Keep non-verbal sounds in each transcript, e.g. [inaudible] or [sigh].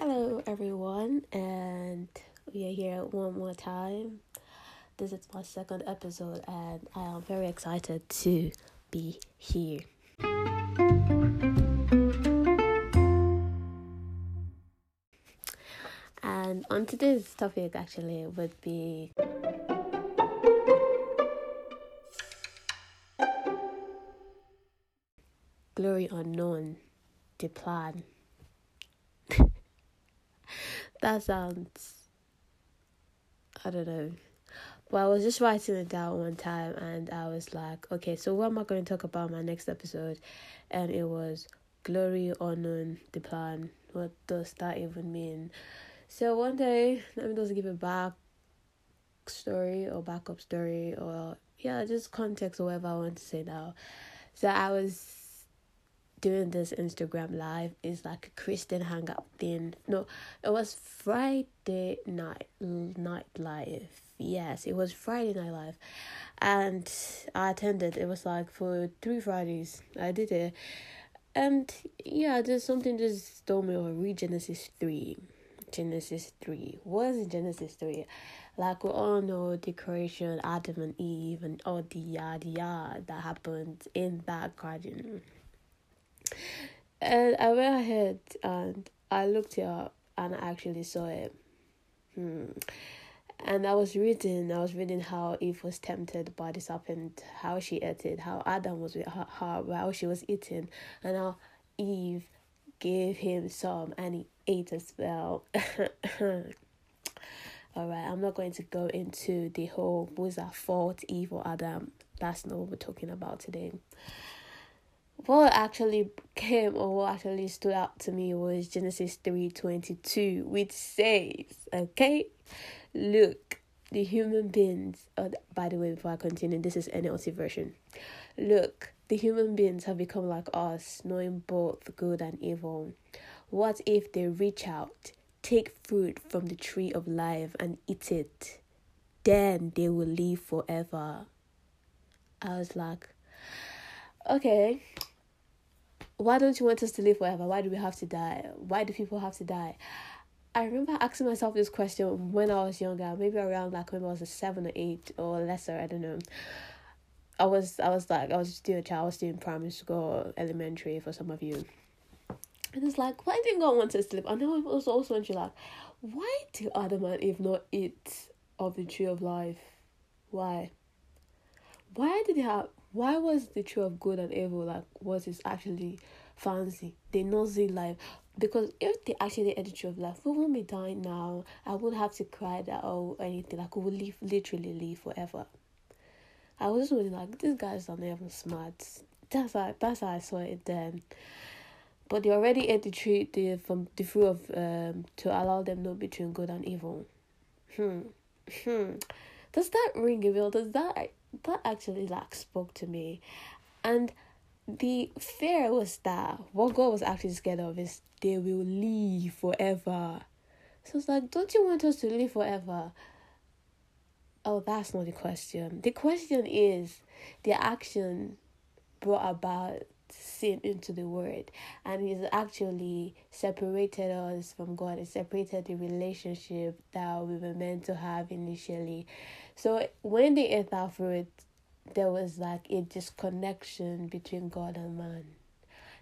Hello, everyone, and we are here one more time. This is my second episode, and I am very excited to be here. And on today's topic, actually, would be glory unknown, the plan. That sounds I don't know. But I was just writing it down one time and I was like, okay, so what am I going to talk about my next episode? And it was glory unknown the plan. What does that even mean? So one day, let me just give a back story or backup story or yeah, just context or whatever I want to say now. So I was doing this Instagram live is like a Christian hangout thing. No, it was Friday night night live. Yes, it was Friday night live, and I attended. It was like for three Fridays. I did it, and yeah, there's something just told me. Oh, read Genesis three. Genesis three. What is Genesis three? Like we all know the creation, Adam and Eve, and all the yada yada that happened in that garden and I went ahead and I looked it up and I actually saw it. Hmm. And I was reading, I was reading how Eve was tempted by the serpent, how she ate it, how Adam was with her, how she was eating, and how Eve gave him some and he ate as well. [laughs] Alright, I'm not going to go into the whole was that fault Eve or Adam. That's not what we're talking about today what actually came or what actually stood out to me was Genesis 3:22 which says okay look the human beings oh, by the way before I continue this is NLT version. Look the human beings have become like us knowing both good and evil. What if they reach out take fruit from the tree of life and eat it? Then they will live forever. I was like okay why don't you want us to live forever? Why do we have to die? Why do people have to die? I remember asking myself this question when I was younger, maybe around like when I was a seven or eight or lesser, I don't know. I was I was like I was still a child, I was still in primary school, elementary for some of you. And it's like, why didn't God want us to live? And then it was also wondering like, why do Adam and Eve not eat of the tree of life? Why? Why did they have why was the tree of good and evil like what is actually fancy? They not see life. Because if they actually ate the tree of life we won't be dying now. I wouldn't have to cry that or anything. Like we will live literally live forever. I was just wondering like these guys are never smart. That's how that's how i saw it then. But they already ate the tree the from the fruit of um to allow them know between good and evil. Hmm. Hmm. Does that ring a bell? Does that that actually like spoke to me. And the fear was that what god was actually scared of is they will live forever. So it's like don't you want us to live forever? Oh that's not the question. The question is the action brought about sin into the world. And he's actually separated us from god. It separated the relationship that we were meant to have initially. So when ate that fruit there was like a disconnection between god and man.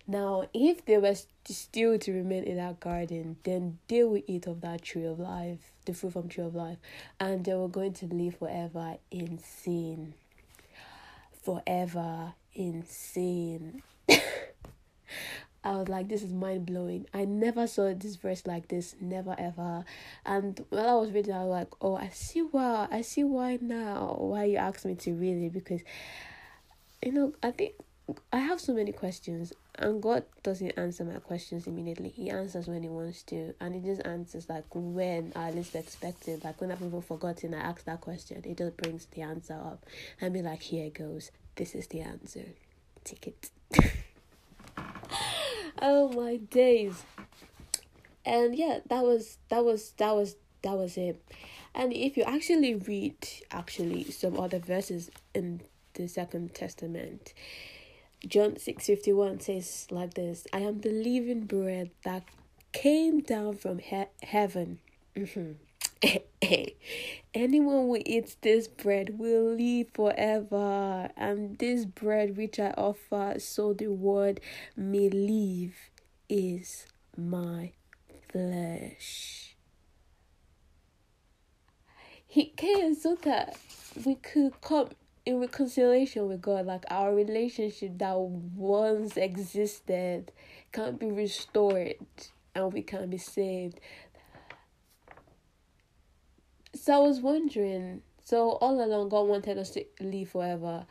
Now if they were still to remain in that garden then they would eat of that tree of life the fruit from tree of life and they were going to live forever in sin. Forever insane. [laughs] I was like, this is mind blowing. I never saw this verse like this, never ever. And while I was reading, I was like, oh, I see why. I see why now. Why you asked me to read it because, you know, I think I have so many questions, and God doesn't answer my questions immediately. He answers when He wants to, and He just answers like when I least expect it. Like when I've even forgotten, I ask that question. He just brings the answer up, and be like, "Here it goes. This is the answer. Take it." [laughs] oh my days! And yeah, that was that was that was that was it. And if you actually read actually some other verses in the Second Testament John 6:51 says like this, I am the living bread that came down from he- heaven. Mm-hmm. [laughs] Anyone who eats this bread will live forever, and this bread which I offer, so the word may live, is my flesh. He came so that we could come in reconciliation with God, like our relationship that once existed can be restored and we can be saved. So I was wondering, so all along God wanted us to live forever.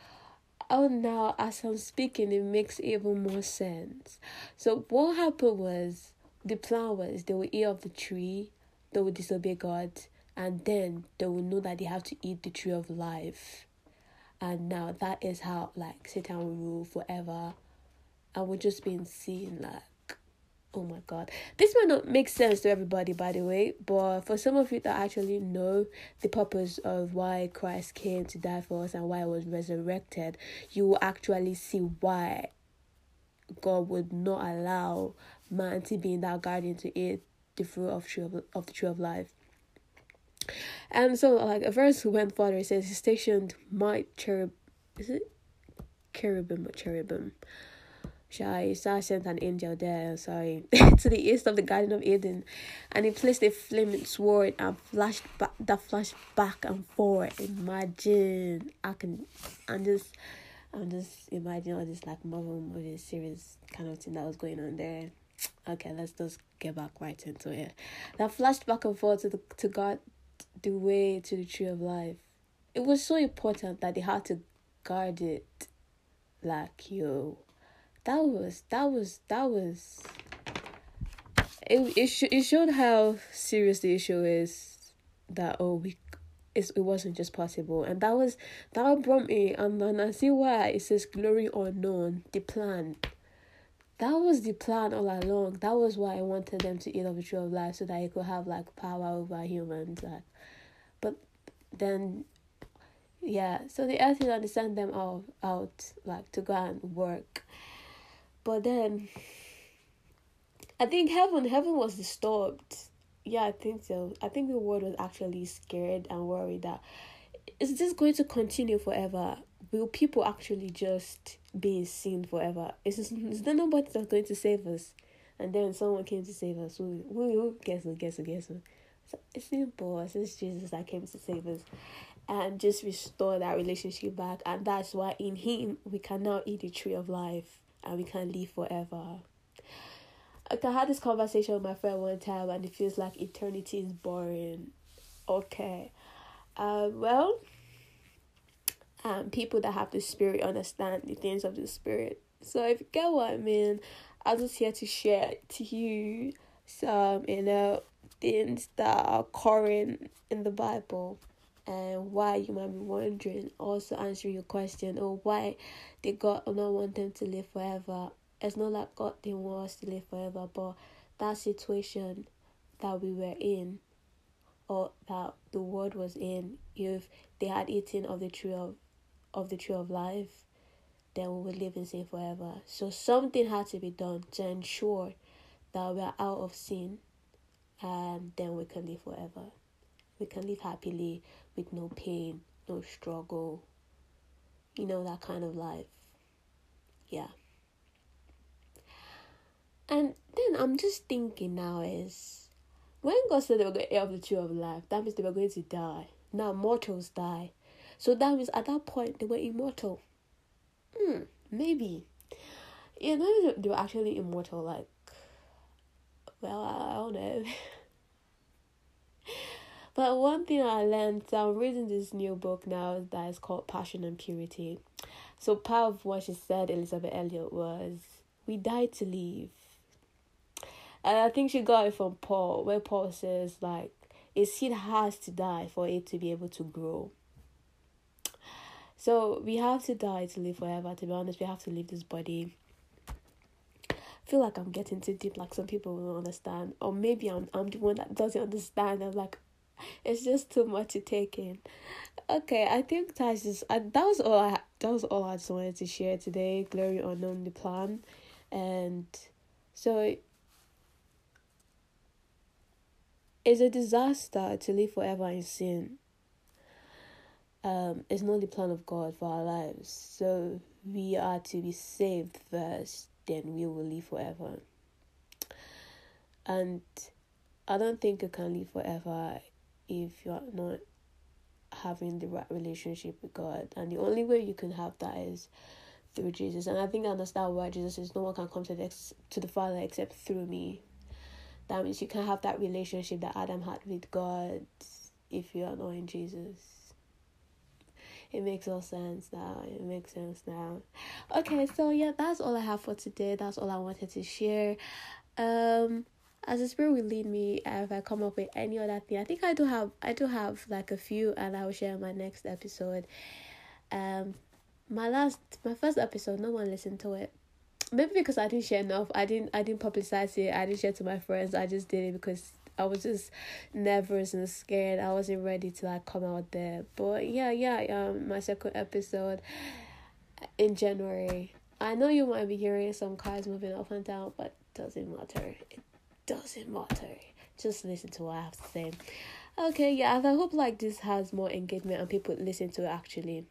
Oh, now as I'm speaking, it makes even more sense. So what happened was the plan was they will eat of the tree, they will disobey God, and then they will know that they have to eat the tree of life. And now that is how like Satan will rule forever. And we're just being seen like oh my god. This might not make sense to everybody by the way, but for some of you that actually know the purpose of why Christ came to die for us and why he was resurrected, you will actually see why God would not allow man to be in that garden to eat the fruit of tree of, of the tree of life. And so, like a verse went further, it says, He stationed my cherub, is it cherubim or cherubim? Isa sent an angel there, sorry, [laughs] to the east of the Garden of Eden, and he placed a flaming sword and flashed back, that flashed back and forth. Imagine, I can, I'm just, I'm just imagining all this like Marvel movie series kind of thing that was going on there. Okay, let's just get back right into it. That flashed back and forth to the to God the way to the tree of life. It was so important that they had to guard it. Like yo, that was that was that was. It it sh- it showed how serious the issue is. That oh we, it's, it wasn't just possible, and that was that brought me um, and then I see why it says glory unknown the plan that was the plan all along. That was why I wanted them to eat of the tree of life so that he could have like power over humans. Like, but then, yeah. So the earth didn't send them out, out like to go and work. But then, I think heaven, heaven was disturbed. Yeah, I think so. I think the world was actually scared and worried that is this going to continue forever? Will people actually just be seen forever? Is, this, is there nobody that's going to save us? And then someone came to save us. Who, who, who guess who, guess who, guess who? It's simple. It's Jesus that came to save us and just restore that relationship back. And that's why in Him we can now eat the tree of life and we can't live forever. I had this conversation with my friend one time and it feels like eternity is boring. Okay. Uh, well, um, people that have the spirit understand the things of the spirit. So if you get what I mean, I'm just here to share to you some, you know, things that are occurring in the Bible and why you might be wondering. Also answering your question or why did God not want them to live forever. It's not like God didn't want us to live forever, but that situation that we were in or that the world was in, if they had eaten of the tree of of the tree of life, then we would live in sin forever. So something had to be done to ensure that we are out of sin and then we can live forever. We can live happily with no pain, no struggle. You know, that kind of life. Yeah. And then I'm just thinking now is when God said they were going to eat of the tree of life, that means they were going to die. Now mortals die. So that means at that point they were immortal. Hmm, maybe. Yeah, maybe they were actually immortal, like well, I don't know. [laughs] but one thing I learned, I'm reading this new book now that is called Passion and Purity. So part of what she said, Elisabeth Elliot, was we die to live. And I think she got it from Paul, where Paul says like a seed has to die for it to be able to grow. So we have to die to live forever. To be honest, we have to leave this body. I feel like I'm getting too deep. Like some people will understand, or maybe I'm I'm the one that doesn't understand. I'm like, [laughs] it's just too much to take in. Okay, I think that's just I, that was all I that was all I just wanted to share today. Glory unknown the plan, and so it's a disaster to live forever in sin. Um, it's not the plan of God for our lives. So we are to be saved first, then we will live forever. And I don't think you can live forever if you're not having the right relationship with God. And the only way you can have that is through Jesus. And I think I understand why Jesus says no one can come to the to the Father except through me. That means you can have that relationship that Adam had with God if you are not in Jesus. It makes all sense now. It makes sense now. Okay, so yeah, that's all I have for today. That's all I wanted to share. Um as the spirit will lead me if I come up with any other thing. I think I do have I do have like a few and I will share in my next episode. Um my last my first episode no one listened to it. Maybe because i didn't share enough i didn't i didn't publicize it i didn't share to my friends i just did it because i was just nervous and scared. I wasn't ready to like come out there. But yeah yeah um my second episode in january. I know you might be hearing some cars moving up and down but doesn't matter. It doesn't matter. Just listen to what i have to say. Okay yeah i hope like this has more engagement and people listen to it actually.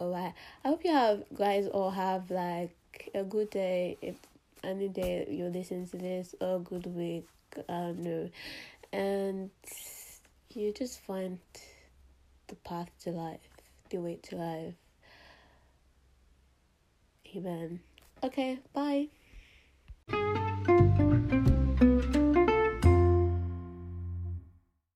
Alright. I hope you have guys all have like a good day. If any day you listen to this or good week i don't know. And you just find the path to life the way to life. Amen. Okay bye